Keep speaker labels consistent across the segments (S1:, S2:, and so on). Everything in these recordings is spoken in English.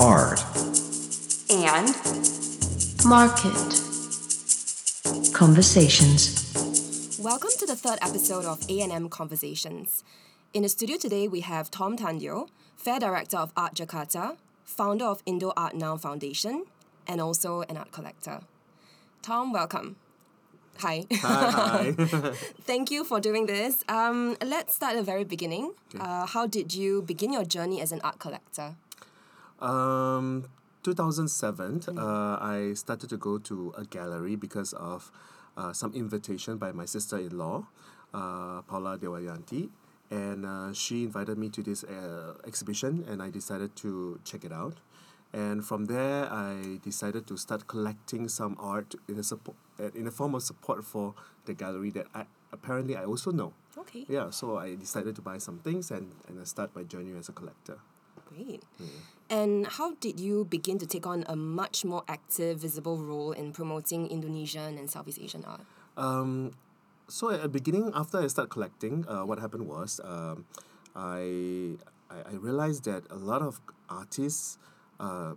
S1: art,
S2: and
S3: Market. Conversations.
S2: welcome to the third episode of A&M Conversations. In the studio today, we have Tom Tandio, Fair Director of Art Jakarta, founder of Indo Art Now Foundation, and also an art collector. Tom, welcome. Hi.
S4: Hi, hi.
S2: Thank you for doing this. Um, let's start at the very beginning. Uh, how did you begin your journey as an art collector?
S4: Um, 2007, uh, I started to go to a gallery because of uh, some invitation by my sister-in-law, uh, Paula Dewayanti, and uh, she invited me to this uh, exhibition, and I decided to check it out. And from there, I decided to start collecting some art in a support, uh, in a form of support for the gallery that I apparently I also know.
S2: Okay,
S4: Yeah, so I decided to buy some things and, and I start my journey as a collector.
S2: great. And how did you begin to take on a much more active, visible role in promoting Indonesian and Southeast Asian art?
S4: Um, so at the beginning, after I started collecting, uh, what happened was um, I, I I realized that a lot of artists. Uh,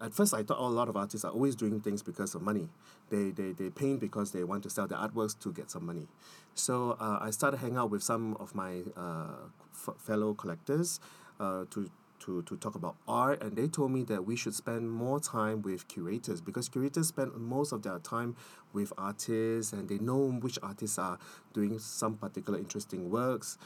S4: at first, I thought a lot of artists are always doing things because of money. They, they, they paint because they want to sell their artworks to get some money. So uh, I started hanging out with some of my uh, f- fellow collectors uh, to, to, to talk about art, and they told me that we should spend more time with curators because curators spend most of their time with artists and they know which artists are doing some particular interesting works.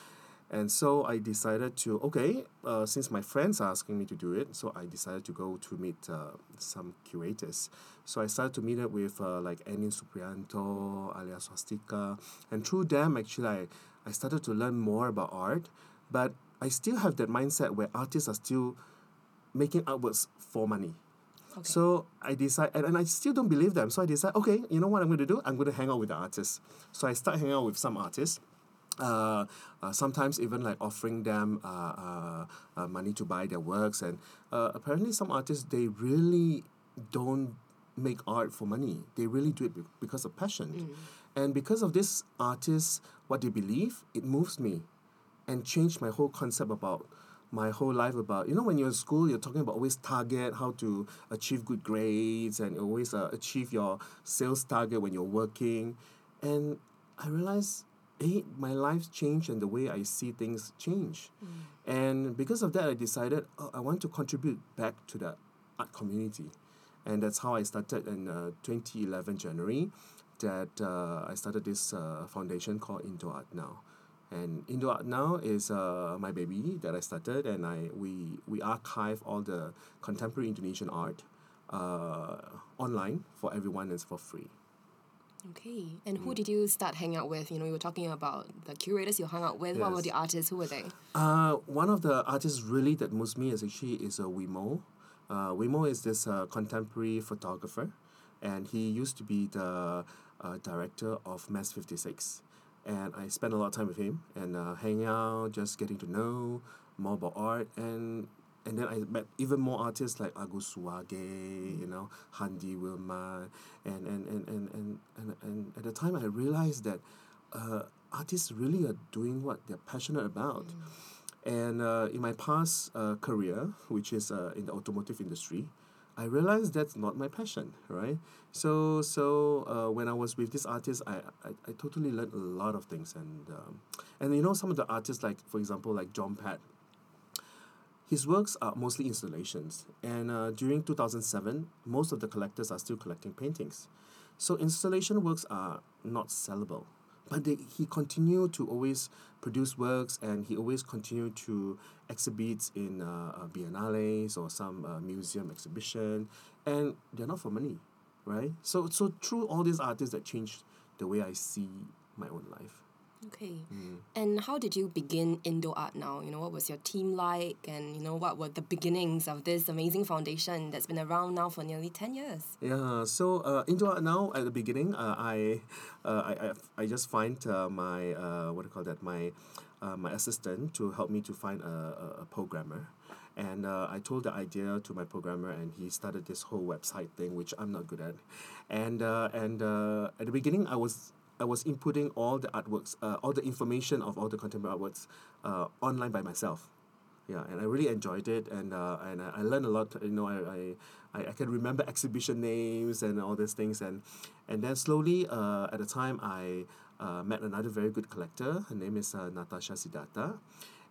S4: And so I decided to, okay, uh, since my friends are asking me to do it, so I decided to go to meet uh, some curators. So I started to meet up with uh, like Enin Supriyanto, Alia Swastika, and through them, actually, I, I started to learn more about art. But I still have that mindset where artists are still making artworks for money. Okay. So I decide, and, and I still don't believe them. So I decide, okay, you know what I'm going to do? I'm going to hang out with the artists. So I start hanging out with some artists. Uh, uh, sometimes even like offering them uh, uh, uh, money to buy their works, and uh, apparently some artists they really don't make art for money. They really do it be- because of passion, and because of this artists, what they believe, it moves me and changed my whole concept about my whole life about you know when you're in school you're talking about always target how to achieve good grades and always uh, achieve your sales target when you're working. And i realized hey my life's changed and the way i see things change. And because of that i decided oh, i want to contribute back to the art community. And that's how i started in uh, 2011 january that uh, i started this uh, foundation called indo art now and Indo Art Now is uh, my baby that I started, and I we we archive all the contemporary Indonesian art uh, online for everyone. It's for free.
S2: Okay, and who did you start hanging out with? You know, you were talking about the curators you hung out with. What were the artists? Who were they?
S4: Uh, one of the artists really that moves me is actually is a Wimo. Uh, Wimo is this uh, contemporary photographer, and he used to be the uh, director of MES Fifty Six, and I spent a lot of time with him and uh, hanging out, just getting to know more about art, and and then I met even more artists like Agus Suwage, you know, Handiwirman, and and, and, and, and, and, and at the time I realized that uh, artists really are doing what they're passionate about. And uh, in my past uh, career, which is uh, in the automotive industry, I realized that's not my passion, right? So so uh, when I was with this artist, I, I, I totally learned a lot of things, and um, and you know some of the artists like for example like Jompet, his works are mostly installations, and uh, during 2007, most of the collectors are still collecting paintings. So installation works are not sellable, but they, he continued to always produce works, and he always continued to exhibit in uh, uh, biennales or some uh, museum exhibition, and they're not for money, right? So so through all these artists that changed the way I see my own life.
S2: Okay, and how did you begin Indo Art Now? You know, what was your team like, and you know, what were the beginnings of this amazing foundation that's been around now for nearly ten years?
S4: Yeah, so uh, Indo Art Now at the beginning, uh, I, uh, I, I, I just find uh, my uh, what do you call that? My, uh, my assistant to help me to find a, a, a programmer, and uh, I told the idea to my programmer, and he started this whole website thing, which I'm not good at, and uh, and uh, at the beginning I was I was inputting all the artworks, uh, all the information of all the contemporary artworks, uh, online by myself yeah, and I really enjoyed it, and uh, and I, learned a lot. You know, I, I, I, can remember exhibition names and all these things, and and then slowly, uh, at the time, I uh, met another very good collector. Her name is uh, Natasha Sidharta,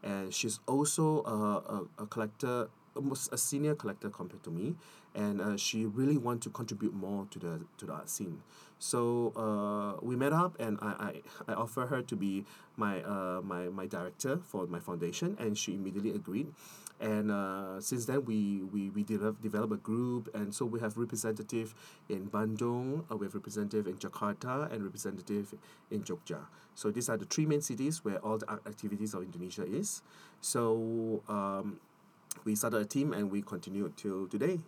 S4: and she's also a, a, a collector, almost a senior collector compared to me, and uh, she really want to contribute more to the to the art scene. So uh, we met up, and I, I, I offer her to be my uh, my my director for my foundation, and she immediately agreed. And uh, since then, we we we develop develop a group, and so we have representative in Bandung, uh, we have representative in Jakarta, and representative in Jogja. So these are the three main cities where all the activities of Indonesia is. So um, we started a team, and we continue till today.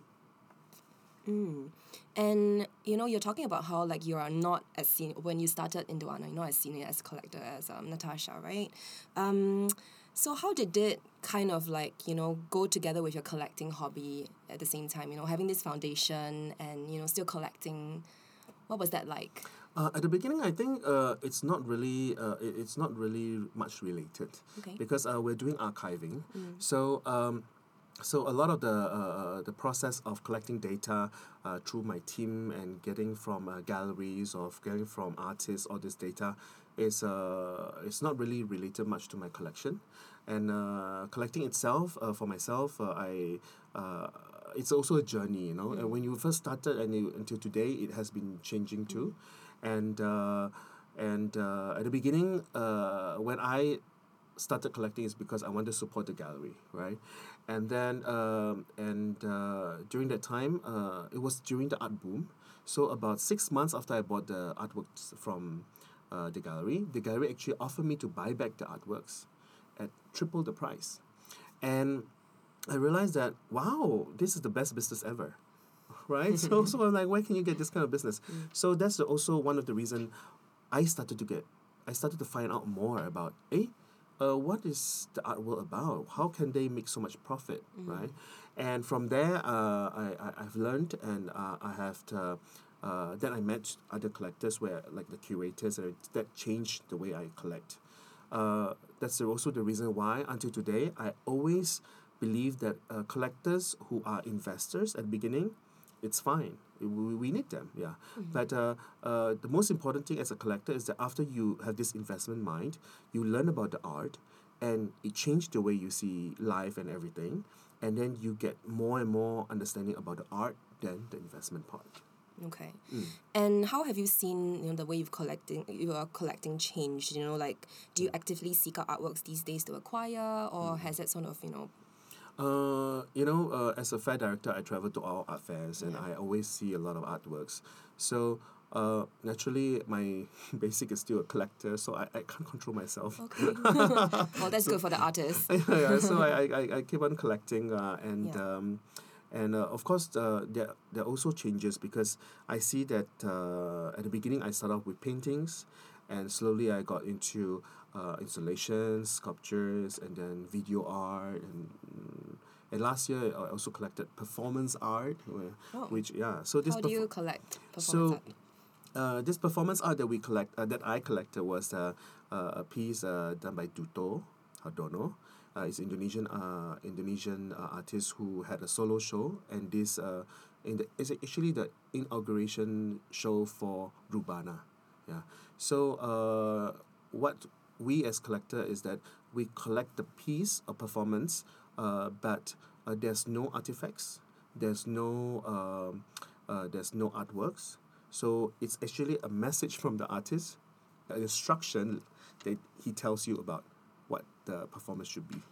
S2: And you know, you're talking about how like you are not as seen when you started in Duana, you're not as senior as collector as um, Natasha, right? Um, so how did it kind of like you know go together with your collecting hobby at the same time? You know, having this foundation and you know still collecting. What was that like?
S4: Uh, at the beginning, I think uh, it's not really uh, it, it's not really much related
S2: Okay.
S4: because uh, we're doing archiving. So um, so a lot of the uh, the process of collecting data uh, through my team and getting from uh, galleries or getting from artists all this data is uh, it's not really related much to my collection, and uh, collecting itself uh, for myself uh, I. Uh, it's also a journey, you know. And when you first started and you, until today, it has been changing too, and uh, and uh, at the beginning, uh, when I started collecting is because I wanted to support the gallery, right? And then um, and uh, during that time, uh, it was during the art boom. So about six months after I bought the artworks from uh, the gallery, the gallery actually offered me to buy back the artworks at triple the price, and I realized that wow, this is the best business ever right? so, so I'm like, where can you get this kind of business? So that's the, also one of the reason I started to get, I started to find out more about, eh, uh, what is the art world about? How can they make so much profit, right? And from there, uh, I, I I've learned and uh, I have to, uh, then I met other collectors where like the curators and that changed the way I collect. Uh, that's also the reason why until today I always believe that uh, collectors who are investors at the beginning it's fine. We, we need them, yeah. But uh, uh, the most important thing as a collector is that after you have this investment mind, you learn about the art and it changed the way you see life and everything. And then you get more and more understanding about the art than the investment part.
S2: Okay. And how have you seen you know the way you've collecting you are collecting changed? You know, like do you actively seek out artworks these days to acquire, or has that sort of you know?
S4: Uh, you know, uh, as a fair director, I travel to all art fairs and I always see a lot of artworks. So uh, naturally, my basic is still a collector, so I, I can't control myself.
S2: Okay. well, that's good for the artist.
S4: yeah, yeah, so I, I, I- I keep on collecting uh, and
S2: Yeah.
S4: um, and uh, of course uh, there there are also changes because I see that uh, at the beginning I started off with paintings and slowly I got into uh, installations, sculptures, and then video art and mm, and last year I also collected performance art, where,
S2: Oh.
S4: which yeah. So this
S2: How do you collect performance
S4: so
S2: art?
S4: uh, this performance art that we collect uh, that I collected was uh, uh, a piece uh, done by Duto Hardono. Uh, it's Indonesian uh, Indonesian uh, artist who had a solo show, and this uh, in the it's actually the inauguration show for Rubana. Yeah. So uh, what we as collector is that we collect the piece of performance, uh, but uh, there's no artifacts, there's no um, uh, there's no artworks. So it's actually a message from the artist, an instruction that he tells you about what the performance should be.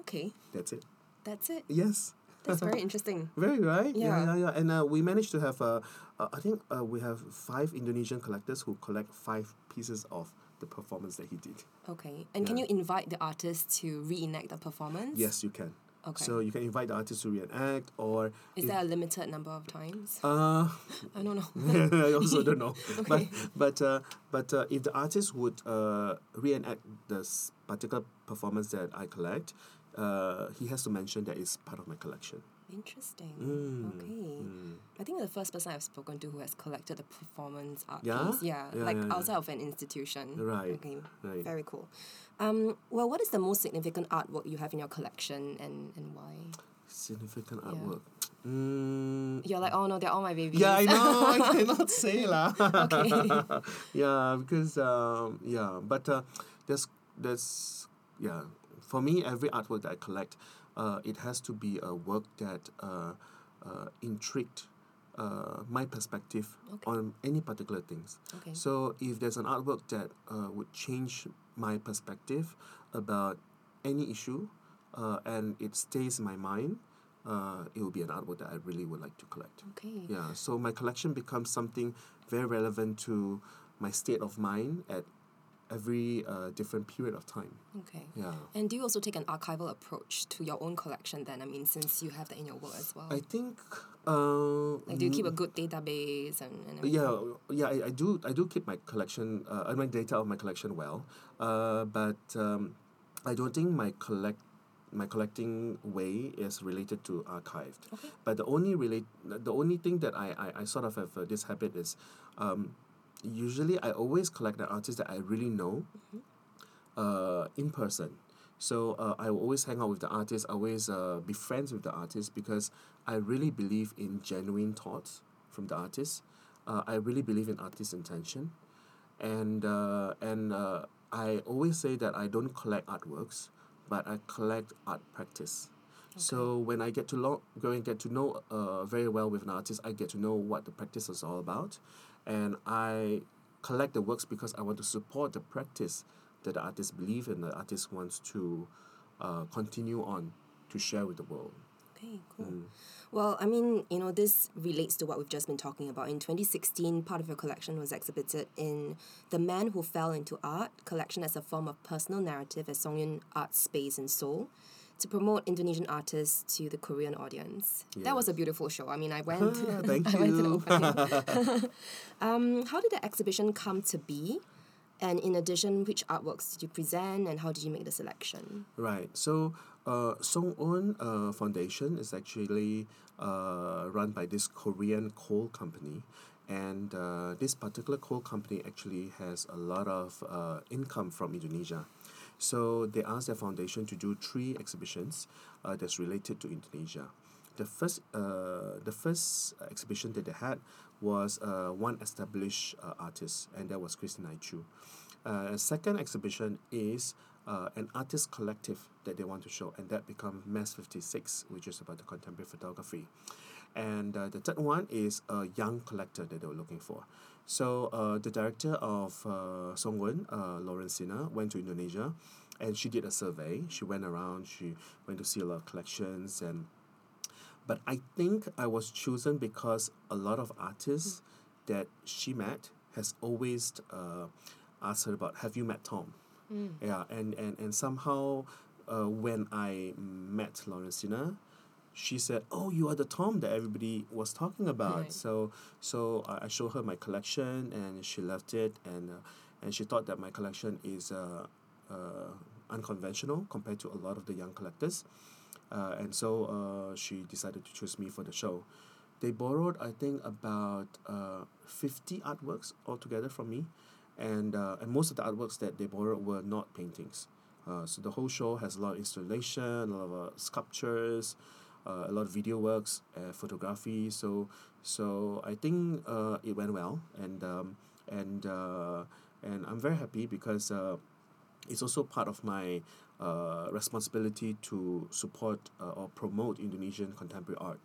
S2: Okay,
S4: That's it.
S2: that's it.
S4: Yes.
S2: That's very interesting.
S4: Very right. Yeah,
S2: Yeah.
S4: yeah, yeah. And uh, we managed to have uh, uh, I think uh, we have five Indonesian collectors who collect five pieces of the performance that he did.
S2: Okay, and can you invite the artist to reenact the performance?
S4: Yes, you can.
S2: Okay.
S4: So you can invite the artist to reenact, or
S2: Is
S4: if-
S2: there a limited number of times?
S4: uh,
S2: I don't know.
S4: I also don't know. But but uh, but uh, if the artist would uh, reenact this particular performance that I collect, uh, he has to mention that it's part of my collection.
S2: Interesting.
S4: Mm,
S2: Okay. I think the first person I've spoken to who has collected a performance art
S4: Yeah?
S2: piece. Yeah.
S4: Yeah,
S2: like
S4: yeah,
S2: outside of an institution.
S4: Right,
S2: Okay.
S4: right.
S2: Very cool. Um, well, what is the most significant artwork you have in your collection and, and why?
S4: Significant artwork. Mm,
S2: You're like, oh no, they're all my babies.
S4: yeah, I know. I cannot say lah.
S2: okay.
S4: yeah, because um, yeah, but uh, there's there's yeah. For me, every artwork that I collect, uh, it has to be a work that uh, uh, intrigued uh, my perspective
S2: Okay.
S4: on any particular things.
S2: Okay.
S4: So if there's an artwork that uh, would change my perspective about any issue, uh, and it stays in my mind, uh, it will be an artwork that I really would like to collect.
S2: Okay.
S4: Yeah, so my collection becomes something very relevant to my state of mind at every uh, different period of time.
S2: Okay.
S4: Yeah.
S2: And do you also take an archival approach to your own collection then? I mean, since you have that in your work as well.
S4: I think. Uh,
S2: like, do you keep a good database and, and everything?
S4: Yeah, yeah, I, I do. I do keep my collection, uh, my data of my collection well, uh, but um, I don't think my collect my collecting way is related to archived.
S2: Okay.
S4: But the only relate the only thing that I I, I sort of have uh, this habit is, um, usually I always collect an artist that I really know, uh, in person. So uh, I will always hang out with the artist, I always uh, be friends with the artist because I really believe in genuine thoughts from the artist. Uh, I really believe in artist intention, and uh, and uh, I always say that I don't collect artworks, but I collect art practice. So when I get to lo- go and get to know uh, very well with an artist, I get to know what the practice is all about, and I collect the works because I want to support the practice that the artist believe and the artist wants to uh, continue on to share with the world.
S2: Okay, cool.
S4: Mm.
S2: Well, I mean, you know, this relates to what we've just been talking about. In 2016, part of your collection was exhibited in The Man Who Fell into Art, collection as a form of personal narrative at SongEun Art Space in Seoul to promote Indonesian artists to the Korean audience. That was a beautiful show. I mean, I went,
S4: Thank
S2: I went to the
S4: you.
S2: opening. um, how did the exhibition come to be? And in addition, which artworks did you present and how did you make the selection?
S4: Right. So, uh, SongEun uh, Foundation is actually uh, run by this Korean coal company, and uh, this particular coal company actually has a lot of uh, income from Indonesia. So they asked their foundation to do three exhibitions uh, that's related to Indonesia. The first, uh, the first exhibition that they had was uh, one established uh, artist, and that was Christine Ay Tjoe. Uh, second exhibition is uh, an artist collective that they want to show, and that become MES 56, which is about the contemporary photography. And uh, the third one is a young collector that they were looking for. So uh, the director of uh, SongEun, uh, Lawrencina, went to Indonesia and she did a survey. She went around, she went to see a lot of collections and but I think I was chosen because a lot of artists that she met has always uh, asked her about have you met Tom? Yeah, and, and, and somehow uh, when I met Lawrencina, she said, "Oh, you are the Tom that everybody was talking about."
S2: Right.
S4: So so I I showed her my collection and she loved it and uh, and she thought that my collection is uh, uh, unconventional compared to a lot of the young collectors. Uh, and so uh, she decided to choose me for the show. They borrowed, I think, about uh, 50 artworks altogether from me. And, uh, and most of the artworks that they borrowed were not paintings. Uh, so the whole show has a lot of installation, a lot of uh, sculptures, uh, a lot of video works, uh, photography. So so I think uh, it went well, and um, and uh, and I'm very happy because uh, it's also part of my uh, responsibility to support uh, or promote Indonesian contemporary art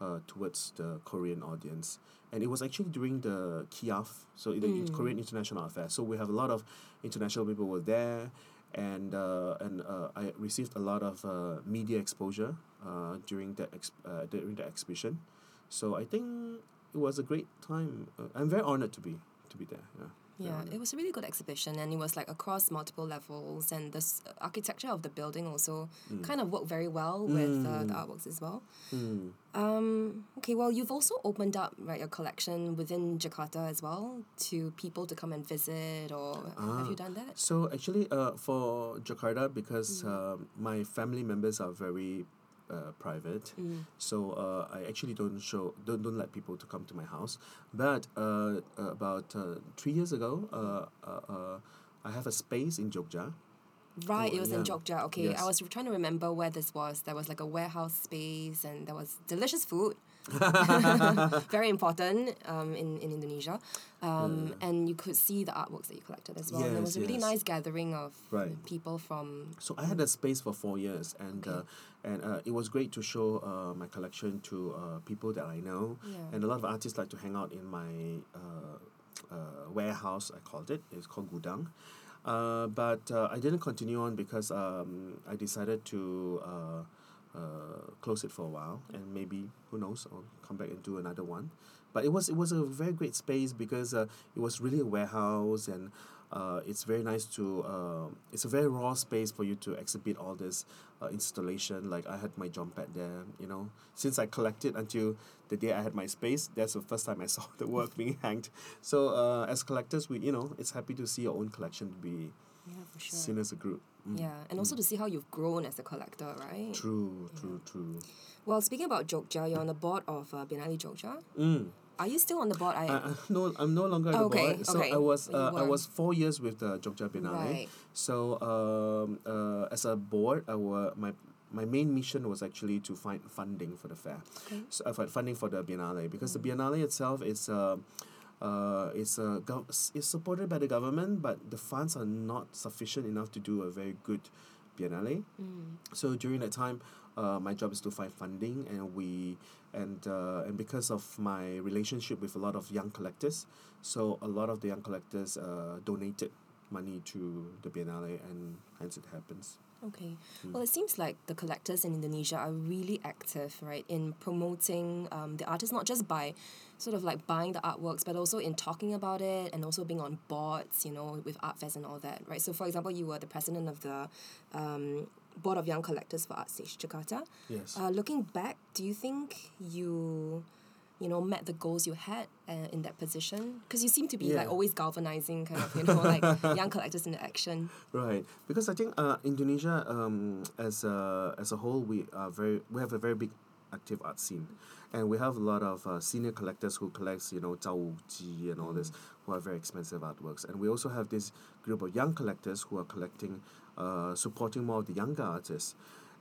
S4: uh, towards the Korean audience. And it was actually during the KIAF, so the Korean International Art Fair. So we have a lot of international people were there, and uh, and uh, I received a lot of uh, media exposure uh, during that ex- uh, during the exhibition. So I think it was a great time. Uh, I'm very honored to be to be there. Yeah.
S2: Yeah, it was a really good exhibition, and it was like across multiple levels, and the architecture of the building also
S4: Mm.
S2: kind of worked very well with uh, the artworks as well.
S4: Mm.
S2: Um, okay, well, you've also opened up right your collection within Jakarta as well to people to come and visit, or have you done that?
S4: So actually, uh, for Jakarta, because
S2: Mm.
S4: um my family members are very uh, private,
S2: Mm.
S4: so uh, I actually don't show don't don't let people to come to my house. But uh, uh, about uh, three years ago, uh, uh, uh, I have a space in Jogja.
S2: Right,
S4: Oh,
S2: it was in
S4: yeah.
S2: Jogja. Okay,
S4: Yes.
S2: I was trying to remember where this was. There was like a warehouse space, and there was delicious food. Very important um, in, in Indonesia. Um, And you could see the artworks that you collected as well. and there was a really
S4: yes.
S2: nice gathering of
S4: Right.
S2: people from.
S4: So I had a space for four years, and uh, and uh, it was great to show uh, my collection to uh, people that I know,
S2: Yeah.
S4: and a lot of artists like to hang out in my uh, uh, warehouse. I called it. It's called Gudang, uh, but uh, I didn't continue on because um, I decided to. Uh, close it for a while and maybe who knows I'll come back and do another one. But it was it was a very great space because uh, it was really a warehouse and uh, it's very nice to uh, it's a very raw space for you to exhibit all this uh, installation. Like I had my Jompet there you know. Since I collected until the day I had my space that's the first time I saw the work being hanged. So uh, as collectors we you know it's happy to see your own collection to be
S2: Yeah, for sure.
S4: seen as a group Mm.
S2: Yeah, and also to see how you've grown as a collector, right?
S4: true true true
S2: Well, speaking about Jogja, you're on the board of uh, Biennale Jogja.
S4: mm.
S2: Are you still on the board? I,
S4: I, no, I'm no longer the
S2: Okay,
S4: board. So
S2: okay.
S4: I was uh, I was four years with the Jogja Biennale.
S2: Right.
S4: So um, uh, as a board, I were, my my main mission was actually to find funding for the fair.
S2: Okay.
S4: So uh, find funding for the Biennale because the Biennale itself is. Uh, uh, it's, uh, gov- it's supported by the government, but the funds are not sufficient enough to do a very good Biennale.
S2: Mm.
S4: So during that time, uh, my job is to find funding, and we and uh, and because of my relationship with a lot of young collectors, so a lot of the young collectors uh, donated money to the Biennale, and hence it happens.
S2: Okay.
S4: Mm.
S2: Well, it seems like the collectors in Indonesia are really active, right, in promoting um, the artists, not just by sort of like buying the artworks, but also in talking about it and also being on boards, you know, with art fairs and all that, right? So, for example, you were the president of the um, Board of Young Collectors for Art Stage Jakarta.
S4: Yes.
S2: Uh, looking back, do you think you, you know, met the goals you had uh, in that position? Because you seem to be like always galvanizing, kind of, you know, like young collectors into action.
S4: Right, because I think uh, Indonesia um, as a as a whole we are very we have a very big active art scene, and we have a lot of uh, senior collectors who collects you know Zhao Ji and all this who are very expensive artworks, and we also have this group of young collectors who are collecting, uh, supporting more of the younger artists,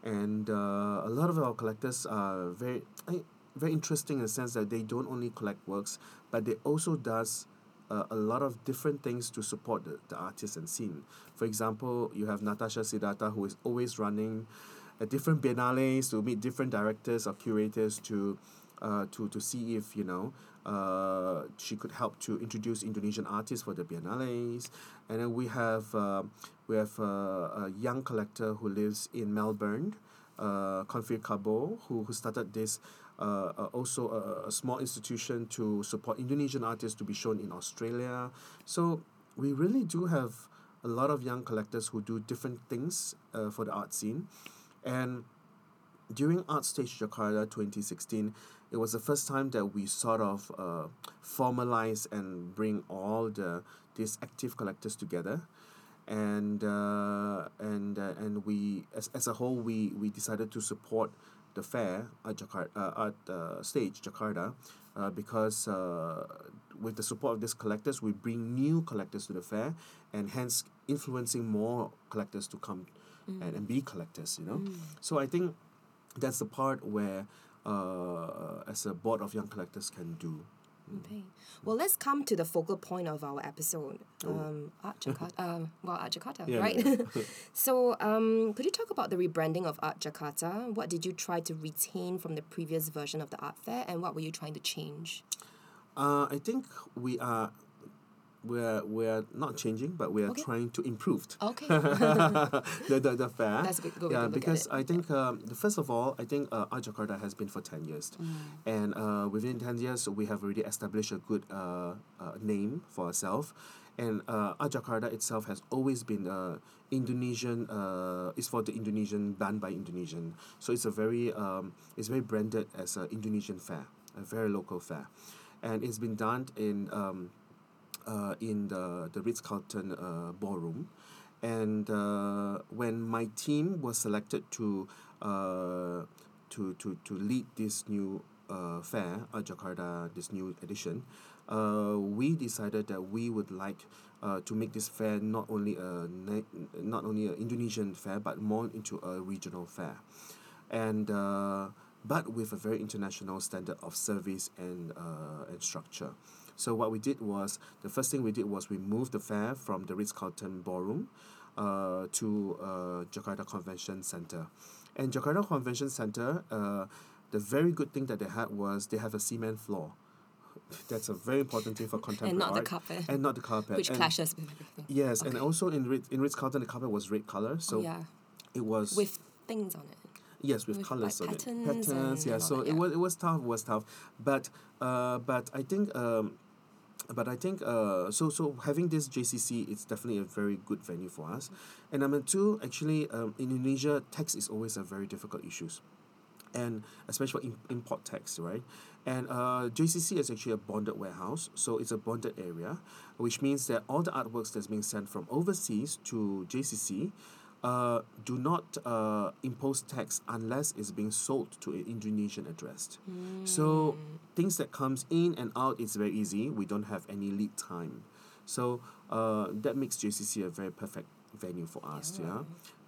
S4: and uh, a lot of our collectors are very I, very interesting in the sense that they don't only collect works, but they also does uh, a lot of different things to support the, the artist and scene. For example, you have Natasha Sidharta who is always running at different biennales to meet different directors or curators to uh, to, to see if you know uh, she could help to introduce Indonesian artists for the biennales. And then we have uh, we have uh, a young collector who lives in Melbourne, uh, Confir Kabo, who, who started this uh, uh, also a, a small institution to support Indonesian artists to be shown in Australia. So we really do have a lot of young collectors who do different things uh, for the art scene. And during Art Stage Jakarta 2016, it was the first time that we sort of uh, formalize and bring all the these active collectors together. And uh, and uh, and we as, as a whole we, we decided to support the fair at Jakarta uh, at uh, stage Jakarta uh, because uh, with the support of these collectors we bring new collectors to the fair and hence influencing more collectors to come and, and be collectors you know? So I think that's the part where uh, as a board of young collectors can do
S2: Okay. Well, let's come to the focal point of our episode. Um, Art Jakarta. um, well, Art Jakarta,
S4: Yeah,
S2: right?
S4: yeah.
S2: so, um, could you talk about the rebranding of Art Jakarta? What did you try to retain from the previous version of the art fair, and what were you trying to change?
S4: Uh, I think we are we're we're not changing, but we are
S2: Okay.
S4: trying to improve
S2: Okay.
S4: the, the the fair.
S2: That's a good- good
S4: yeah,
S2: to look at
S4: because. I think um, the first of all, I think uh, Art Jakarta has been for ten years,
S2: Mm.
S4: and uh, within ten years we have already established a good uh, uh, name for ourselves, and uh, Art Jakarta itself has always been uh, Indonesian. Uh, it's for the Indonesian, done by Indonesian. So it's a very um, it's very branded as an Indonesian fair, a very local fair, and it's been done in um, uh, in the the Ritz Carlton uh, ballroom, and uh, when my team was selected to uh, to to to lead this new uh, fair, at Jakarta, this new edition, uh, we decided that we would like uh, to make this fair not only a not only an Indonesian fair but more into a regional fair, and uh, but with a very international standard of service and uh, and structure. So what we did was the first thing we did was we moved the fair from the Ritz Carlton ballroom uh, to uh, Jakarta Convention Center, and Jakarta Convention Center. Uh, the very good thing that they had was they have a cement floor. That's a very important thing for contemporary
S2: And not the carpet.
S4: And not the carpet.
S2: Which
S4: and
S2: clashes with everything.
S4: Yes, and also in Ritz, in Ritz Carlton, the carpet was red color, so
S2: Oh, yeah.
S4: it was
S2: With things on it.
S4: Yes with,
S2: with,
S4: colors
S2: like,
S4: on it,
S2: patterns
S4: patterns. Yeah, so
S2: that,
S4: it was it was tough, it was tough, but uh, but I think um, but I think uh, so so having this JCC it's definitely a very good venue for us, and number two actually um, in Indonesia tax is always a very difficult issues and especially for import tax, right? And uh, JCC is actually a bonded warehouse, so it's a bonded area, which means that all the artworks that's being sent from overseas to JCC uh, do not uh, impose tax unless it's being sold to an Indonesian address. So things that comes in and out is very easy. We don't have any lead time. So uh, that makes JCC a very perfect venue for us. Yeah.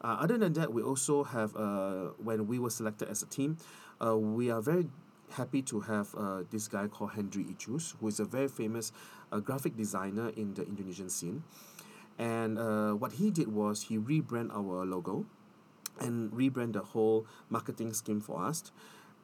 S4: Uh, other than that, we also have uh, when we were selected as a team, uh, we are very happy to have uh, this guy called Henricus, who is a very famous uh, graphic designer in the Indonesian scene. And uh, what he did was he rebrand our logo and rebrand the whole marketing scheme for us.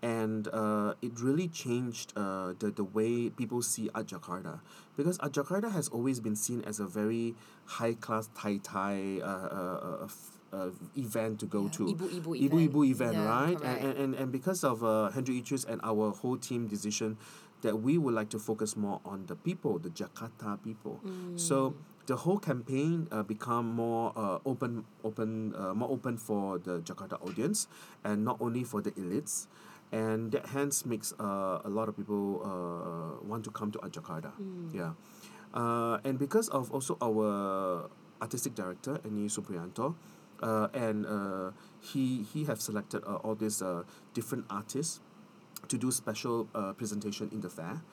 S4: And uh, it really changed uh, the, the way people see Art Jakarta. Because Art Jakarta has always been seen as a very high class tai tai uh, uh, uh, uh, event to go
S2: Yeah,
S4: to.
S2: Ibu-ibu event.
S4: Ibu Ibu event,
S2: Yeah,
S4: right? And, and, and, and because of uh, Henricus and our whole team decision that we would like to focus more on the people, the Jakarta people. So the whole campaign uh, become more uh, open, open, uh, more open for the Jakarta audience, and not only for the elites, and that hence makes uh, a lot of people uh, want to come to Art Jakarta. Yeah, uh, and because of also our artistic director Enin Supriyanto, uh, and uh, he he have selected uh, all these uh, different artists to do special uh, presentation in the fair,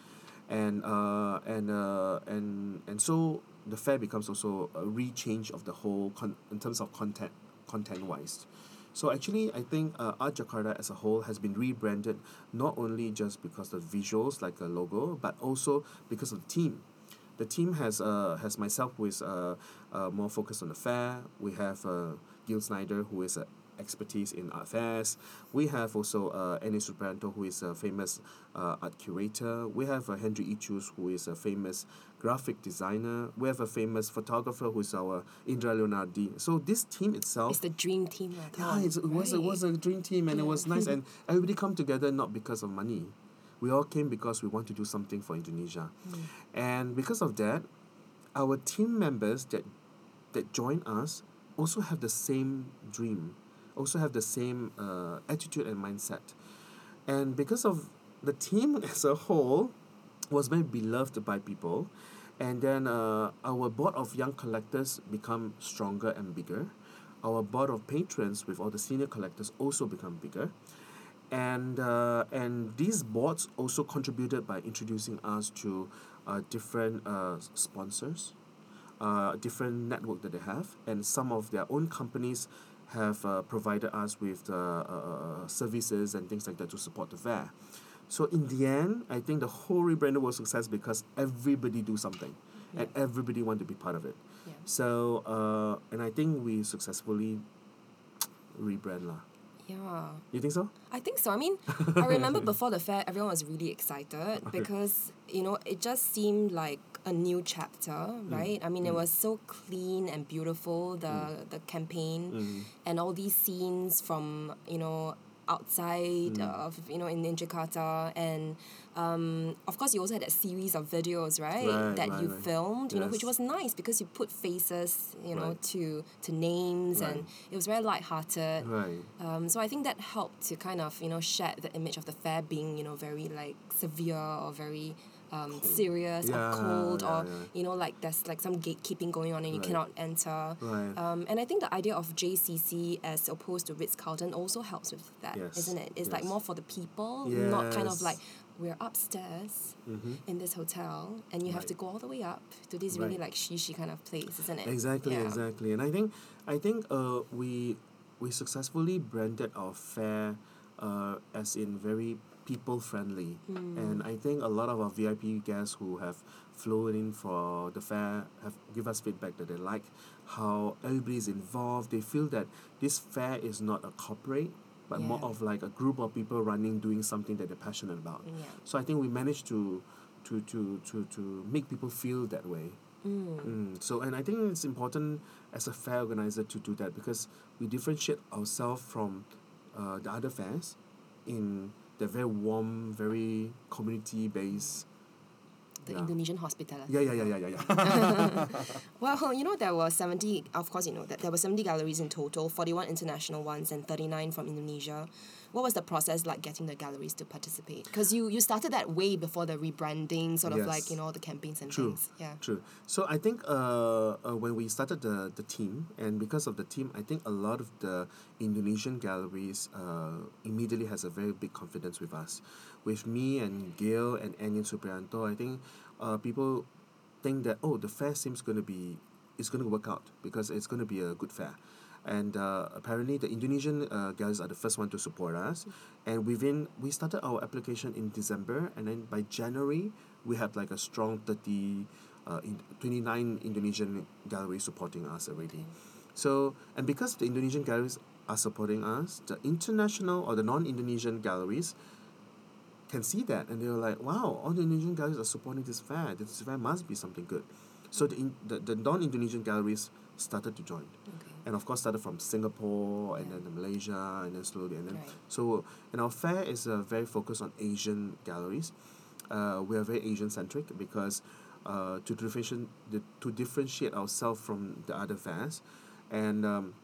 S4: and uh, and uh, and and so the fair becomes also a rechange of the whole con- in terms of content content wise. So actually, I think uh, Art Jakarta as a whole has been rebranded not only just because of visuals like a logo, but also because of the team. The team has uh, has myself who is uh, uh, more focused on the fair. We have uh, Gil Snyder who is a expertise in art fairs. We have also uh, Enin Supriyanto who is a famous uh, art curator. We have uh, Henricus who is a famous graphic designer. We have a famous photographer who is our Indra Leonardi. So this team itself
S2: It's the dream team.
S4: yeah, it's, it was it was a dream team and it was nice and everybody come together not because of money. We all came because we want to do something for Indonesia. And because of that, our team members that that join us also have the same dream, also have the same uh, attitude and mindset. And because of the team as a whole was very beloved by people, and then uh, our board of young collectors become stronger and bigger. Our board of patrons with all the senior collectors also become bigger, and uh, and these boards also contributed by introducing us to uh, different uh, sponsors, uh, different network that they have, and some of their own companies have uh, provided us with the uh, services and things like that to support the fair. So in the end, I think the whole rebranding was success because everybody do something, and everybody want to be part of it.
S2: Yeah.
S4: So uh, and I think we successfully rebrand lah.
S2: Yeah.
S4: You think so?
S2: I think so. I mean, I remember before the fair, everyone was really excited because, you know, it just seemed like a new chapter, right? I mean, it was so clean and beautiful, the, the campaign, and all these scenes from, you know, outside
S4: Mm.
S2: of you know in, in Jakarta and um, of course you also had that series of videos right,
S4: Right,
S2: that
S4: right,
S2: you
S4: right.
S2: filmed you know which was nice because you put faces you know to to names and it was very light-hearted
S4: Right.
S2: um, so I think that helped to kind of you know shed the image of the fair being you know very like severe or very um, serious
S4: Yeah,
S2: or cold
S4: yeah,
S2: or
S4: yeah.
S2: you know like there's like some gatekeeping going on and you
S4: Right.
S2: cannot enter.
S4: Right.
S2: Um, and I think the idea of JCC as opposed to Ritz Carlton also helps with that,
S4: Yes,
S2: not it? It's like more for the people, not kind of like we're upstairs in this hotel and you have to go all the way up to this really like shishi kind of place, isn't it?
S4: Exactly, exactly. And I think I think uh we we successfully branded our fair uh as in very people friendly. And I think a lot of our VIP guests who have flown in for the fair have give us feedback that they like how everybody is involved. They feel that this fair is not a corporate but more of like a group of people running doing something that they're passionate about.
S2: Yeah.
S4: So I think we managed to to to to, to make people feel that way. Mm, so and I think it's important as a fair organizer to do that because we differentiate ourselves from uh, the other fairs in the very warm, very community based.
S2: The
S4: Yeah.
S2: Indonesian hospitality.
S4: Yeah, yeah, yeah, yeah, yeah, yeah.
S2: Well, you know, there were 70, of course, you know, that there were 70 galleries in total, 41 international ones and 39 from Indonesia. What was the process like getting the galleries to participate? Because you, you started that way before the rebranding, sort of like, you know, the campaigns and
S4: True.
S2: things. Yeah.
S4: True. So I think uh, uh, when we started the, the team, and because of the team, I think a lot of the Indonesian galleries uh, immediately has a very big confidence with us. With me and Gail and Enin Supriyanto, I think uh, people think that oh the fair seems going to be it's going to work out because it's going to be a good fair. And uh, apparently, the Indonesian uh, galleries are the first one to support us. And within, we started our application in December, and then by January, we had like a strong 30, uh, in 29 Indonesian galleries supporting us already. So, and because the Indonesian galleries are supporting us, the international or the non Indonesian galleries can see that and they were like, wow, all the Indonesian galleries are supporting this fair. This fair must be something good. So the, in, the, the non Indonesian galleries started to join.
S2: Okay.
S4: And of course, started from Singapore and then Malaysia and then slowly. And then,
S2: Right.
S4: so, and our fair is uh, very focused on Asian galleries. Uh, we are very Asian centric because uh, to, differentiate, to differentiate ourselves from the other fairs. And um,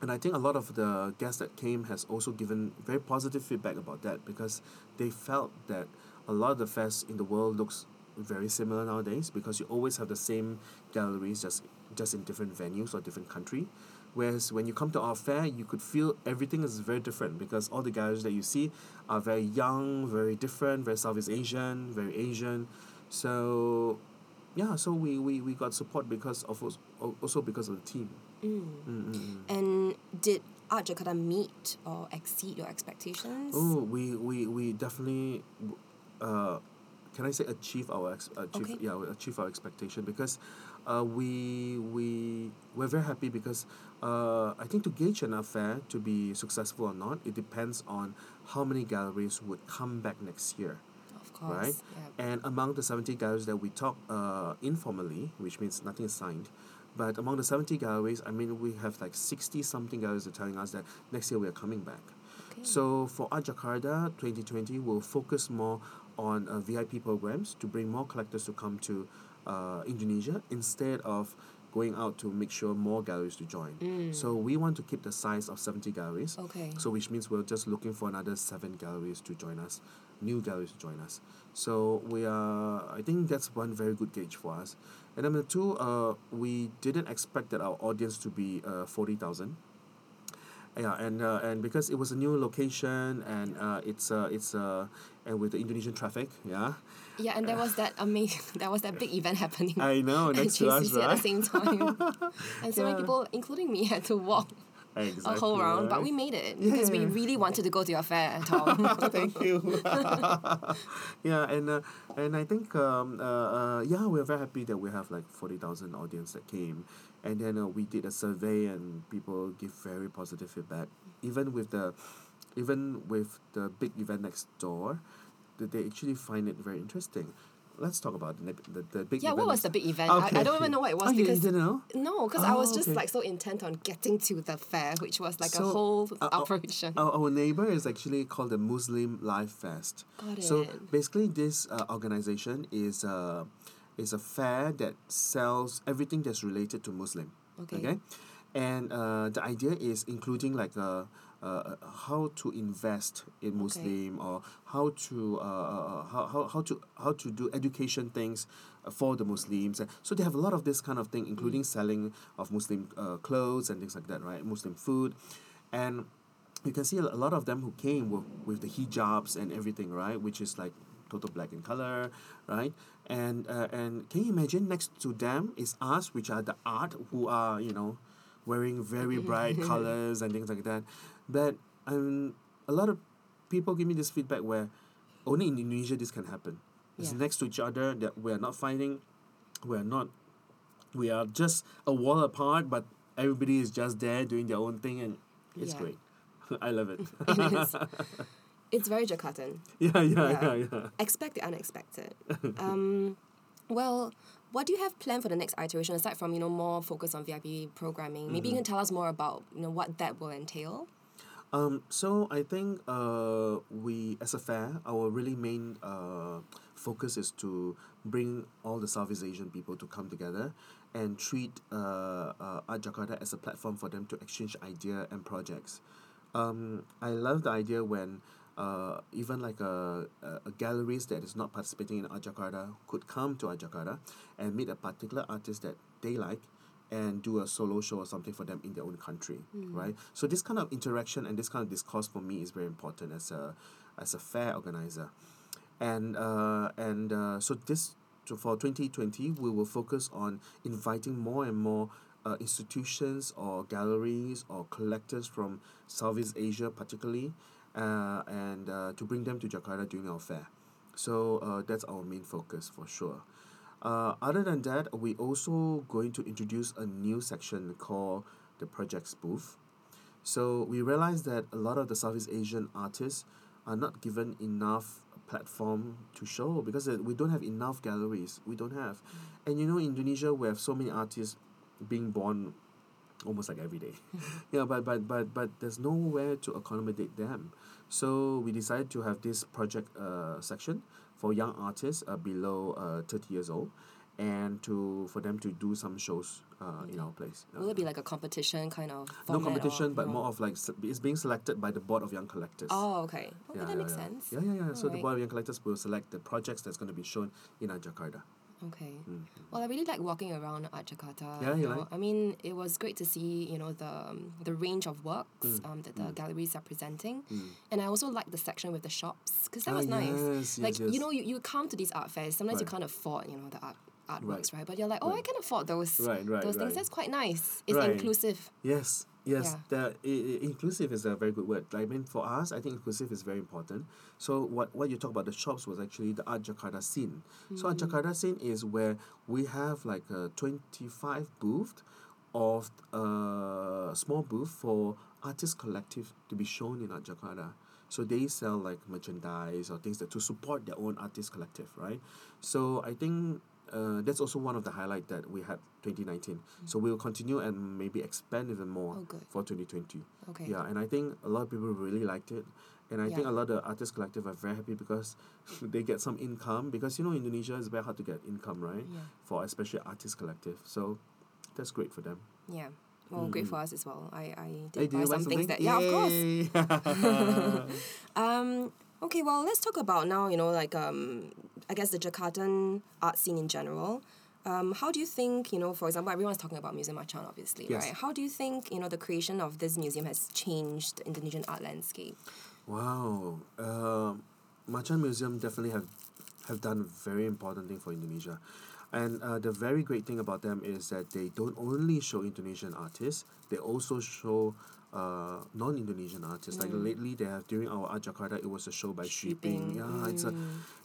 S4: and I think a lot of the guests that came has also given very positive feedback about that because they felt that a lot of the fairs in the world looks very similar nowadays because you always have the same galleries just just in different venues or different country. Whereas when you come to our fair, you could feel everything is very different because all the galleries that you see are very young, very different, very Southeast Asian, very Asian. So, yeah, so we, we, we got support because of us- also because of the team.
S2: Mm.
S4: Mm, mm, mm.
S2: And did Art Jakarta meet or exceed your expectations?
S4: Oh, we, we, we definitely, uh, can I say achieve our ex- achieve,
S2: Okay.
S4: yeah we achieve our expectation because, uh, we we we're very happy because, uh, I think to gauge an affair to be successful or not, it depends on how many galleries would come back next year.
S2: Of course.
S4: right?
S2: Yeah.
S4: And among the 70 galleries that we talk uh, informally, which means nothing is signed, but among the 70 galleries, I mean, we have like 60 something galleries are telling us that next year we are coming back.
S2: Okay.
S4: So for Art Jakarta 2020, we'll focus more on uh, VIP programs to bring more collectors to come to uh, Indonesia instead of going out to make sure more galleries to join.
S2: Mm.
S4: So we want to keep the size of 70 galleries.
S2: Okay.
S4: So which means we're just looking for another seven galleries to join us, new galleries to join us. So we are. I think that's one very good gauge for us. And number two, uh, we didn't expect that our audience to be uh forty thousand. Yeah, and uh, and because it was a new location and uh, it's uh, it's uh, and with the Indonesian traffic, yeah.
S2: Yeah, and there was that amazing, there was that big event happening.
S4: I know next to us,
S2: JCC at
S4: right?
S2: the same time. and so many people, including me, had to walk
S4: Exactly.
S2: a whole round, but we made it because we really wanted to go to your fair, Tom.
S4: Thank you. yeah, and uh, and I think um, uh, uh, yeah, we're very happy that we have like forty thousand audience that came, and then uh, we did a survey and people give very positive feedback. Even with the, even with the big event next door, that they actually find it very interesting. let's talk about the, the, the big
S2: Yeah, what was the big event? I, I don't even know what it was
S4: Oh,
S2: because
S4: didn't know?
S2: no, because I was
S4: Oh,
S2: just
S4: okay.
S2: like so intent on getting to the fair, which was like a whole
S4: uh, uh,
S2: operation.
S4: Our, our neighbor is actually called the Muslim Life Fest.
S2: Got it.
S4: So basically, this uh, organization is a is a fair that sells everything that's related to Muslim.
S2: Okay. okay?
S4: and uh, the idea is including like uh, uh, how to invest in Muslim or how to uh, uh, how, how, how to how to do education things uh, for the Muslims. So they have a lot of this kind of thing, including selling of Muslim uh, clothes and things like that, right? Muslim food, and you can see a a lot of them who came with, with the hijabs and everything, right? Which is like total black in color, right? And uh, and can you imagine next to them is us, which are the art, who are you know, wearing very bright colors and things like that. But um, a lot of people give me this feedback where only in Indonesia this can happen. It's
S2: Yeah.
S4: next to each other that we are not fighting, we are not, we are just a wall apart, but everybody is just there doing their own thing, and it's
S2: Yeah.
S4: great. I love it.
S2: It is. It's very Jakartan.
S4: yeah, yeah,
S2: Yeah.
S4: yeah, yeah.
S2: Expect the unexpected. um, well, what do you have planned for the next iteration aside from you know more focus on VIP programming? Maybe
S4: Mm-hmm.
S2: you can tell us more about you know what that will entail.
S4: Um, so I think uh, we, as a fair, our really main uh, focus is to bring all the Southeast Asian people to come together and treat uh, uh, Art Jakarta as a platform for them to exchange idea and projects. Um, I love the idea when uh, even like a, a, galleries that is not participating in Art Jakarta could come to Art Jakarta and meet a particular artist that they like and do a solo show or something for them in their own country, right? So this kind of interaction and this kind of discourse for me is very important as a as a fair organizer, and uh, and uh, so this so for twenty twenty we will focus on inviting more and more uh, institutions or galleries or collectors from Southeast Asia particularly, uh, and uh, to bring them to Jakarta during our fair. So uh, that's our main focus for sure. Uh, other than that, we also going to introduce a new section called the projects booth. So we realize that a lot of the Southeast Asian artists are not given enough platform to show because uh, we don't have enough galleries. We don't have, and you know, Indonesia we have so many artists being born almost like every day. yeah, but but but but there's nowhere to accommodate them. So we decided to have this project uh, section for young artists uh, below uh, 30 years old and to for them to do some shows uh, in our place.
S2: Will it be like a competition kind of?
S4: no
S2: format or-
S4: competition, but
S2: no?
S4: more of like it's being selected by the board of young collectors.
S2: Oh, okay. Okay,
S4: yeah,
S2: that
S4: yeah,
S2: makes
S4: yeah.
S2: sense.
S4: Yeah, yeah, yeah. so the board of young collectors will select the projects that's going to be shown in uh, Jakarta.
S2: Okay. Well, I really like walking around at Jakarta.
S4: Mm. Yeah, you
S2: know.
S4: like?
S2: I mean, it was great to see you know the um, the range of works
S4: Mm.
S2: um, that the galleries are presenting, and I also like the section with the shops because that
S4: Ah,
S2: was nice.
S4: yes,
S2: like
S4: yes,
S2: you know, you, you come to these art fairs. Sometimes you
S4: Right.
S2: can't afford you know the art artworks,
S4: Right.
S2: right? But you're like, oh, I can afford those
S4: Right, right,
S2: those things.
S4: right.
S2: That's quite nice. It's
S4: Right.
S2: inclusive.
S4: Yes, yes.
S2: Yeah.
S4: The i- i- inclusive is a very good word. I mean, for us, I think inclusive is very important. So what what you talk about the shops was actually the Art Jakarta scene. So Art mm-hmm. Jakarta scene is where we have like a twenty five booth of a small booth for artist collective to be shown in Art Jakarta. So they sell like merchandise or things that to support their own artist collective, right? So I think uh, that's also one of the highlight that we had 2019. So we'll continue and maybe expand even more
S2: Oh,
S4: for 2020.
S2: Okay.
S4: Yeah, and I think a lot of people really liked it. And I think a lot of artist collective are very happy because they get some income because you know Indonesia is very hard to get income, right?
S2: Yeah.
S4: For especially artist collective. So that's great for them.
S2: Yeah. Well, great for us as well. I, I did
S4: Mm. Hey,
S2: buy
S4: did buy
S2: some things that yeah, of course. Um, okay, well, let's talk about now, you know, like, um, I guess the Jakartan art scene in general. Um, how do you think, you know, for example, everyone's talking about Museum Macan, obviously,
S4: Yes.
S2: right? How do you think, you know, the creation of this museum has changed the Indonesian art landscape?
S4: Wow. Uh, Macan Museum definitely have have done a very important thing for Indonesia. And uh, the very great thing about them is that they don't only show Indonesian artists, they also show uh, non-Indonesian artists. Like lately, they have during our Art Jakarta, it was a show by Shipping. Yeah, it's a,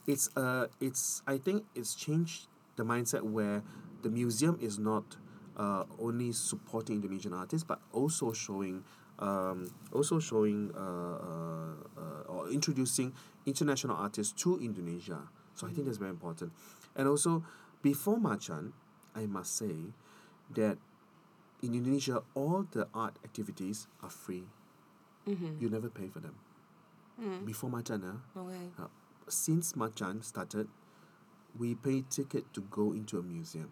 S4: it's a, it's. I think it's changed the mindset where the museum is not uh, only supporting Indonesian artists, but also showing, um, also showing uh, uh, uh, or introducing international artists to Indonesia. So I think that's very important. And also, before Macan, I must say that in Indonesia, all the art activities are free.
S2: Mm-hmm.
S4: You never pay for them. Before Macan, ah,
S2: Okay.
S4: uh, since Macan started, we pay ticket to go into a museum.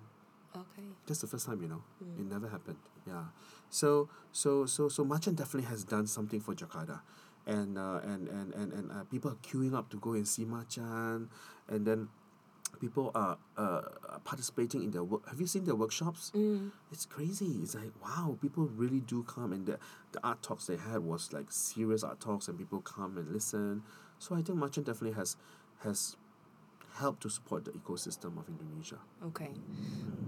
S2: Okay.
S4: That's the first time, you know. It never happened. Yeah. So so so so Macan definitely has done something for Jakarta. And uh, and and and, and uh, people are queuing up to go and see Macan and then people are uh, participating in their work. Have you seen their workshops?
S2: Mm.
S4: It's crazy. It's like wow, people really do come and the the art talks they had was like serious art talks and people come and listen. So I think Macan definitely has has helped to support the ecosystem of Indonesia.
S2: Okay.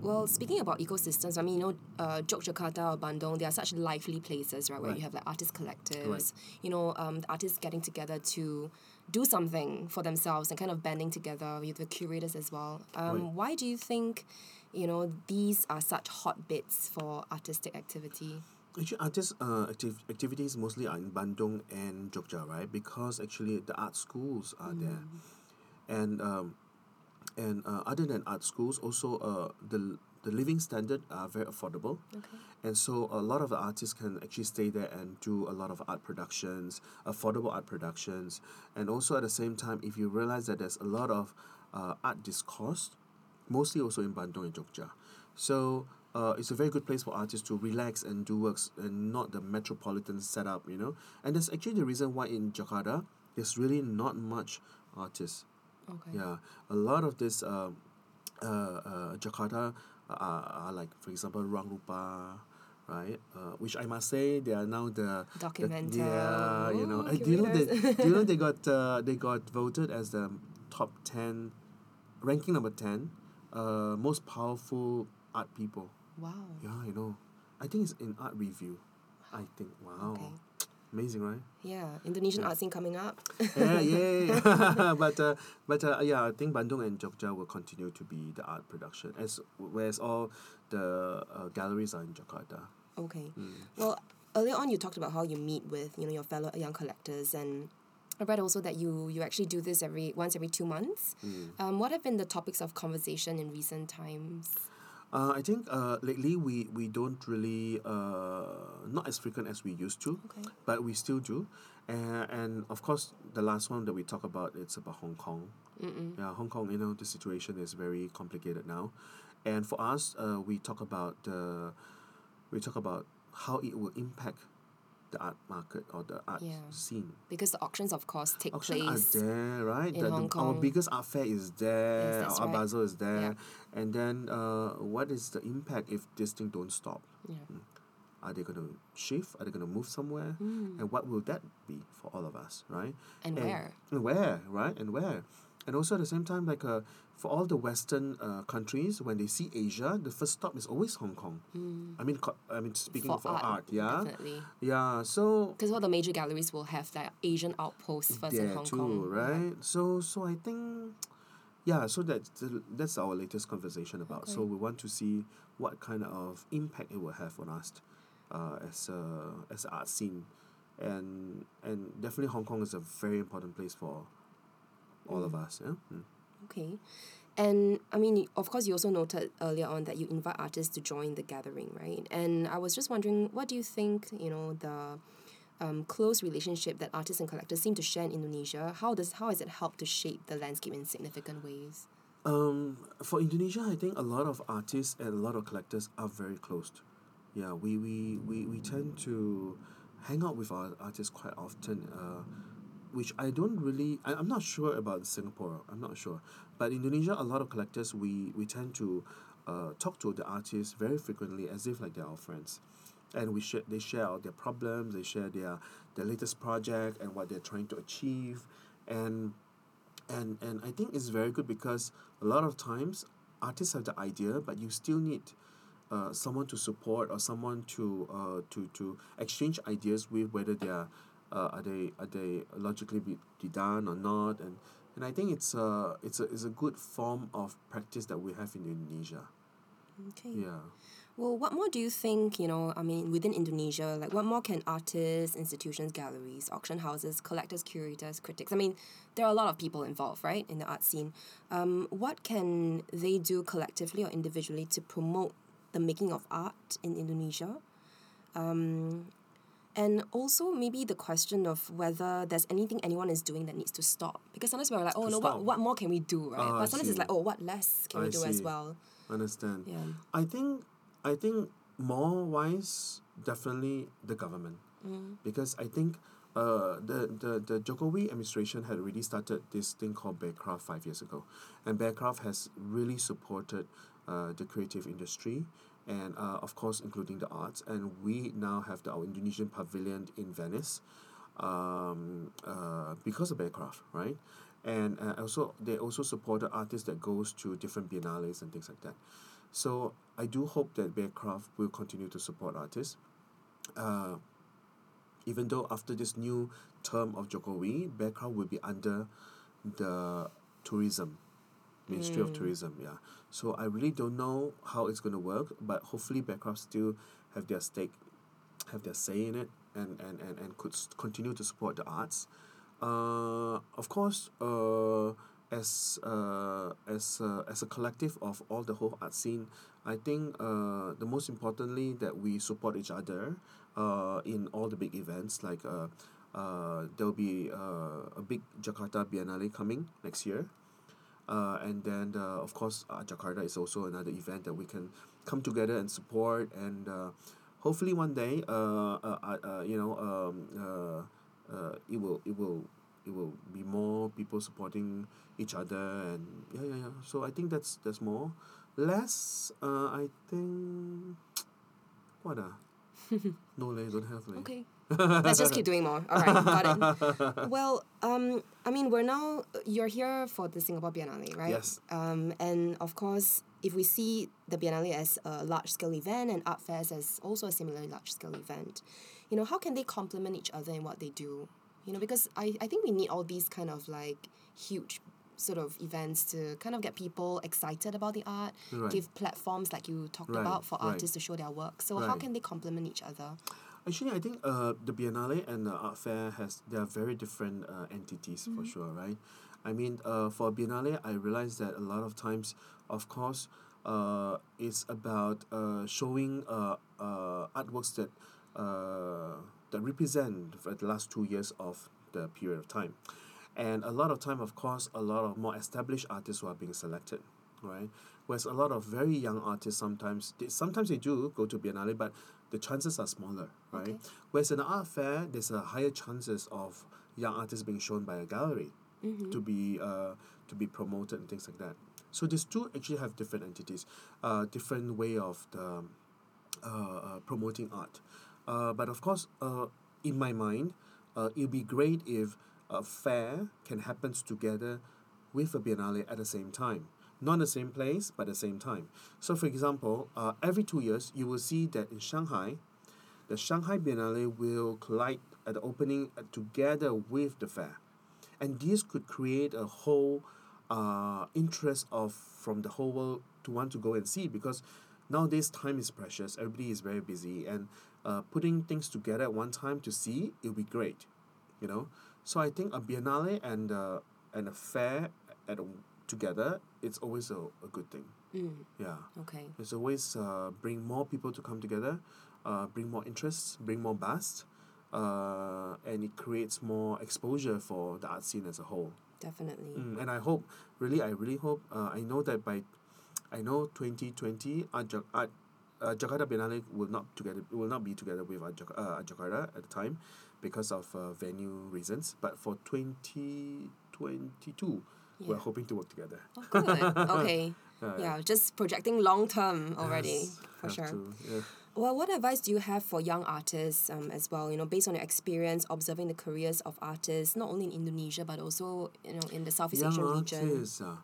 S2: Well, speaking about ecosystems, I mean, you know, uh, Yogyakarta or Bandung, they are such lively places, right? Where
S4: Right.
S2: you have like artist collectives,
S4: Right.
S2: you know, um, artists getting together to do something for themselves and kind of banding together with the curators as well. Um,
S4: Right.
S2: Why do you think, you know, these are such hotbeds for artistic activity?
S4: Actually, artist uh, activ- activities mostly are in Bandung and Jogja, right? Because actually the art schools are there, and um, and uh, other than art schools, also uh, the the living standard are very affordable,
S2: Okay.
S4: and so a lot of the artists can actually stay there and do a lot of art productions, affordable art productions, and also at the same time, if you realize that there's a lot of uh, art discourse, mostly also in Bandung and Jogja. So uh, it's a very good place for artists to relax and do works and not the metropolitan setup, you know. And that's actually the reason why in Jakarta there's really not much artists.
S2: Okay.
S4: Yeah, a lot of this uh, uh, uh, Jakarta are, are like, for example, Ruang Rupa, right? Uh, which I must say they are now the the-
S2: Documenta.
S4: yeah, you know.
S2: Ooh,
S4: Uh, do you know they, do you know they got uh, they got voted as the top ten, ranking number ten, uh, most powerful art people.
S2: Wow.
S4: Yeah, you know. I think it's in ArtReview. I think wow,
S2: Okay.
S4: Amazing, right?
S2: Yeah, Indonesian
S4: Yeah.
S2: art scene coming up.
S4: yeah, yeah, yeah. but uh, but uh, yeah, I think Bandung and Jogja will continue to be the art production, as whereas all the uh, galleries are in Jakarta.
S2: Okay.
S4: Mm.
S2: Well, earlier on you talked about how you meet with you know your fellow young collectors, and I read also that you you actually do this every once every two months.
S4: Mm.
S2: Um, what have been the topics of conversation in recent times?
S4: Uh, I think uh, lately we, we don't really uh, not as frequent as we used to,
S2: Okay.
S4: but we still do, and, and of course the last one that we talk about it's about Hong Kong.
S2: Mm-mm.
S4: Yeah, Hong Kong. You know the situation is very complicated now, and for us, uh, we talk about the, we talk about how it will impact the art market or the art
S2: Yeah.
S4: scene.
S2: Because the auctions, of course, take
S4: Auction
S2: place.
S4: are there, right?
S2: in
S4: The- the-
S2: Hong
S4: Our biggest art fair is there.
S2: Yes,
S4: our
S2: right.
S4: bazaar is there, and then uh, what is the impact if this thing don't stop?
S2: Yeah.
S4: Are they going to shift? Are they going to move somewhere?
S2: Mm.
S4: And what will that be for all of us, right?
S2: And where?
S4: And where, right? And where? And also at the same time, like uh, for all the Western uh, countries, when they see Asia, the first stop is always Hong Kong. I mean, co- I mean speaking
S2: Mm. For
S4: for,
S2: art,
S4: art, yeah,
S2: Definitely.
S4: yeah. So
S2: Because all the major galleries will have that Asian outpost first in Hong
S4: too,
S2: Kong.
S4: right? So so I think, yeah. So that's the, that's our latest conversation about. So we want to see what kind of impact it will have on us, uh, as a as an art scene, and and definitely Hong Kong is a very important place for all of us. Yeah. Mm.
S2: Okay. And I mean, of course, you also noted earlier on that you invite artists to join the gathering, right? And I was just wondering, what do you think, you know, the um, close relationship that artists and collectors seem to share in Indonesia, how does how has it helped to shape the landscape in significant ways?
S4: Um, for Indonesia, I think a lot of artists and a lot of collectors are very close. Yeah, we, we, we, we tend to hang out with our artists quite often, uh, which I don't really, I, I'm not sure about Singapore, I'm not sure. But Indonesia, a lot of collectors, we, we tend to uh, talk to the artists very frequently as if like they're our friends. And we share, they share out their problems, they share their, their latest project and what they're trying to achieve. And and and I think it's very good because a lot of times artists have the idea, but you still need uh, someone to support or someone to uh, to to exchange ideas with whether they are uh, are they are they logically be, be done or not and and I think it's a it's a it's a good form of practice that we have in Indonesia.
S2: Okay.
S4: Yeah.
S2: Well, what more do you think, you know, I mean, within Indonesia, like what more can artists, institutions, galleries, auction houses, collectors, curators, critics, I mean, there are a lot of people involved, right, in the art scene. Um, what can they do collectively or individually to promote the making of art in Indonesia? Um, and also maybe the question of whether there's anything anyone is doing that needs to stop. Because sometimes we're like, oh,
S4: To
S2: no,
S4: stop.
S2: what, what more can we do, right?
S4: I
S2: but sometimes it's like, oh, what less can we
S4: I
S2: do as well?
S4: Understand.
S2: Yeah.
S4: I think I think more wise definitely the government because I think uh, the, the the Jokowi administration had already started this thing called Bekraf five years ago, and Bekraf has really supported uh, the creative industry and uh, of course including the arts and we now have the, our Indonesian pavilion in Venice um, uh, because of Bekraf, right? And uh, also they also supported artists that goes to different biennales and things like that. So I do hope that Bekraf will continue to support artists. Uh, even though after this new term of Jokowi, Bekraf will be under the tourism, Ministry of Tourism, yeah. So I really don't know how it's going to work, but hopefully Bekraf still have their stake, have their say in it, and, and, and, and could continue to support the arts. Uh, of course, uh, as uh, as uh, as a collective of all the whole art scene, I think uh, the most importantly that we support each other uh, in all the big events like uh, uh, there'll be uh, a big Jakarta Biennale coming next year. Uh, and then uh, of course uh, Jakarta is also another event that we can come together and support and uh, hopefully one day uh, uh, you know um, it will it will it will be more people supporting each other and yeah yeah yeah. So I think that's that's more. Less I think what ah no they don't have leh
S2: Okay. Let's just keep doing more. All right, got it. Well, um, I mean, we're now you're here for the Singapore Biennale, right?
S4: Yes.
S2: Um, and of course, if we see the Biennale as a large scale event and art fairs as also a similarly large scale event, you know, how can they complement each other in what they do? You know, because I, I think we need all these kind of like huge sort of events to kind of get people excited about the art,
S4: Right.
S2: give platforms like you talked
S4: Right,
S2: about for
S4: right.
S2: artists to show their work. So how can they complement each other?
S4: Actually, I think uh, the Biennale and the art fair has they are very different uh, entities for sure, right? I mean, uh, for Biennale, I realize that a lot of times, of course, uh, it's about uh, showing uh, uh, artworks that uh, that represent for the last two years of the period of time, and a lot of time, of course, a lot of more established artists who are being selected, right? Whereas a lot of very young artists sometimes they, sometimes they do go to Biennale, but the chances are smaller, right?
S2: Okay.
S4: Whereas in the art fair, there's a higher chances of young artists being shown by a gallery to be uh, to be promoted and things like that. So these two actually have different entities, uh, different way of the uh, uh, promoting art. Uh, but of course, uh, in my mind, uh, it'd be great if a fair can happen together with a biennale at the same time. Not the same place, but at the same time. So, for example, uh, every two years, you will see that in Shanghai, the Shanghai Biennale will collide at the opening uh, together with the fair. And this could create a whole uh, interest of from the whole world to want to go and see because nowadays time is precious. Everybody is very busy and uh, putting things together at one time to see it will be great, you know. So I think a biennale and uh, and a fair at a, together it's always a, a good thing.
S2: Mm,
S4: Yeah.
S2: okay.
S4: It's always uh, bring more people to come together, uh, bring more interest, bring more buzz, uh, and it creates more exposure for the art scene as a whole.
S2: Definitely.
S4: Mm, and I hope, really, I really hope, uh, I know that by, I know twenty twenty, Art, Ja- Art uh, Jakarta Biennale will not together will not be together with uh, Art Jakarta at the time, because of uh, venue reasons. But for twenty twenty two, we're hoping to work together.
S2: Oh, good. Okay.
S4: Uh,
S2: yeah, just projecting long term already,
S4: yes,
S2: for sure.
S4: to, yeah.
S2: Well, what advice do you have for young artists um, as well? You know, based on your experience observing the careers of artists, not only in Indonesia but also you know in the Southeast
S4: Young
S2: Asian region.
S4: artists, uh,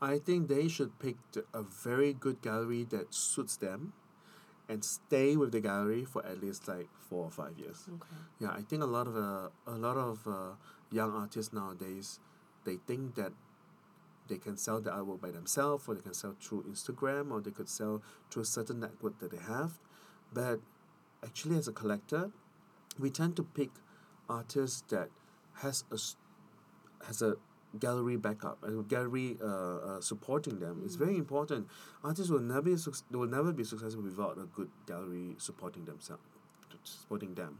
S4: I think they should pick a very good gallery that suits them, and stay with the gallery for at least like four or five years.
S2: Okay.
S4: Yeah, I think a lot of uh, a lot of uh, young artists nowadays, they think that they can sell the artwork by themselves, or they can sell through Instagram, or they could sell through a certain network that they have. But actually, as a collector, we tend to pick artists that has a has a gallery backup and a gallery uh, uh, supporting them. It's very important. Artists will never be suc- will never be successful without a good gallery supporting themselves, supporting them.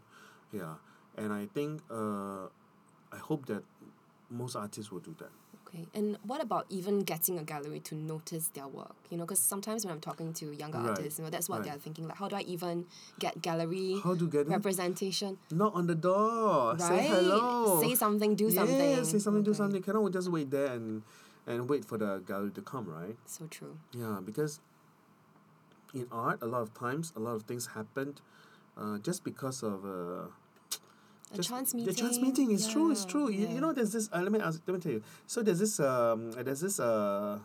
S4: Yeah, and I think uh, I hope that most artists will do that.
S2: Okay, and what about even getting a gallery to notice their work? You know, because sometimes when I'm talking to younger
S4: Right,
S2: artists, you know, that's what
S4: right.
S2: they're thinking. Like, how do I even get gallery
S4: How to get
S2: representation?
S4: Knock on the door.
S2: Right?
S4: Say hello.
S2: Say something, do
S4: yeah,
S2: something.
S4: say something, do something. Cannot just wait there and and wait for the gallery to come, right?
S2: So true.
S4: Yeah, because in art, a lot of times, a lot of things happened uh, just because of uh,
S2: A
S4: just
S2: chance
S4: The
S2: meeting.
S4: chance meeting is true. It's true. You,
S2: yeah.
S4: you know, there's this. Uh, let me ask, let me tell you. So there's this. Um, there's this. Uh,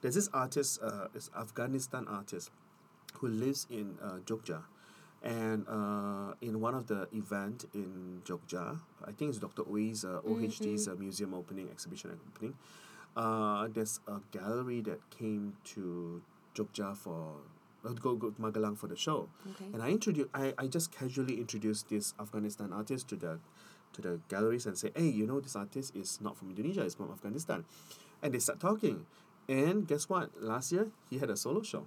S4: there's this artist. Uh, this Afghanistan artist, who lives in uh, Jogja, and uh, in one of the event in Jogja, I think it's Dr. Oei's uh, OHD's uh, museum opening exhibition opening. Uh, there's a gallery that came to Jogja for uh, go go to Magelang for the show.
S2: Okay.
S4: And I introduce I, I just casually introduced this Afghanistan artist to the to the galleries and say, hey, you know this artist is not from Indonesia, it's from Afghanistan. And they start talking. And guess what? Last year he had a solo show.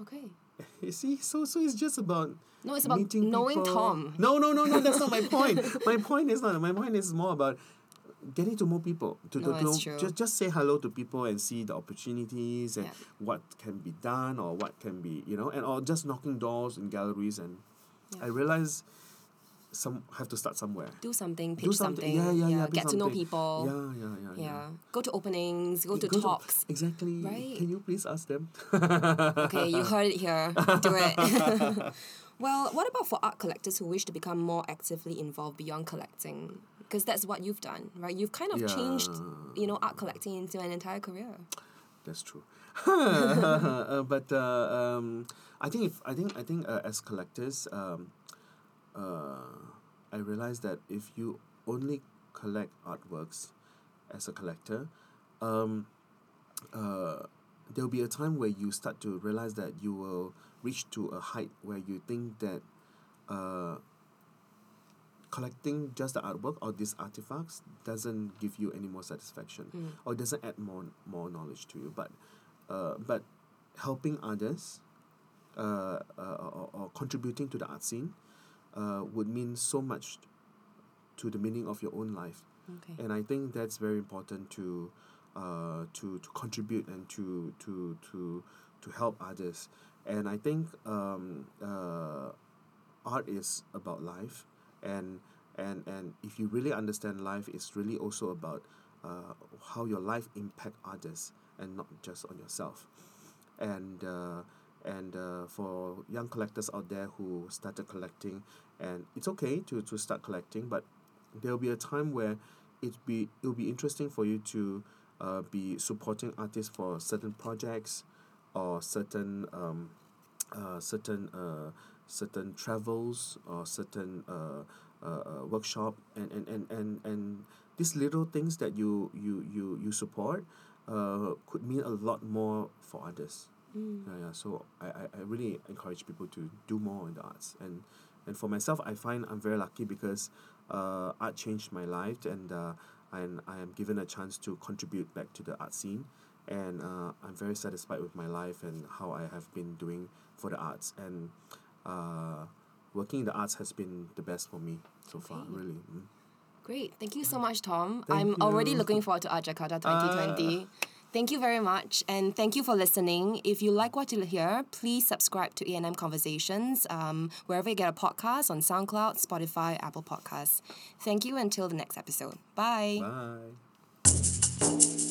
S2: Okay.
S4: You see, so so it's just about
S2: No, it's about knowing
S4: people.
S2: Tom.
S4: No, no, no, no. That's not my point. my point is not. My point is more about getting to more people. To, to,
S2: No,
S4: to
S2: true.
S4: just just say hello to people and see the opportunities and
S2: Yeah.
S4: what can be done or what can be you know and or just knocking doors in galleries and I realize some have to start somewhere.
S2: Do something, pitch
S4: Do
S2: something.
S4: something. Yeah, yeah, yeah. do
S2: Get to know people.
S4: Yeah, yeah, yeah, yeah.
S2: Yeah. Go to openings, go to
S4: Go
S2: talks.
S4: exactly.
S2: Right.
S4: Can you please ask them?
S2: Okay, you heard it here. Do it. well, what about for art collectors who wish to become more actively involved beyond collecting? Because that's what you've done, right? You've kind of changed, you know, art collecting into an entire career.
S4: That's true. uh, but uh, um, I think if I think I think uh, as collectors, um, uh, I realize that if you only collect artworks as a collector, um, uh, there'll be a time where you start to realize that you will reach to a height where you think that uh, collecting just the artwork or these artifacts doesn't give you any more satisfaction or doesn't add more more knowledge to you. But uh, but helping others uh, uh, or, or contributing to the art scene uh, would mean so much to the meaning of your own life.
S2: Okay.
S4: and I think that's very important to uh, to to contribute and to to to to help others. And I think um, uh, art is about life and and and if you really understand life it's really also about uh, how your life impact others and not just on yourself. And uh, and uh, for young collectors out there who started collecting and it's okay to, to start collecting but there'll be a time where it be it'll be interesting for you to uh, be supporting artists for certain projects or certain um, uh, certain uh, certain travels or certain uh, uh, uh, workshop and, and, and, and, and these little things that you you, you, you support uh, could mean a lot more for others. Yeah, yeah. So I, I, I really encourage people to do more in the arts. And and for myself I find I'm very lucky because uh, art changed my life and uh, and I am given a chance to contribute back to the art scene and uh, I'm very satisfied with my life and how I have been doing for the arts and uh, working in the arts has been the best for me so far really mm.
S2: Great. Thank you so much, Tom.
S4: Thank
S2: I'm already
S4: you. Uh,
S2: looking forward to Art Jakarta 2020. Thank you very much, and thank you for listening. If you like what you hear, please subscribe to A&M Conversations um, wherever you get a podcast on SoundCloud, Spotify, Apple Podcasts. Thank you until the next episode. Bye.
S4: bye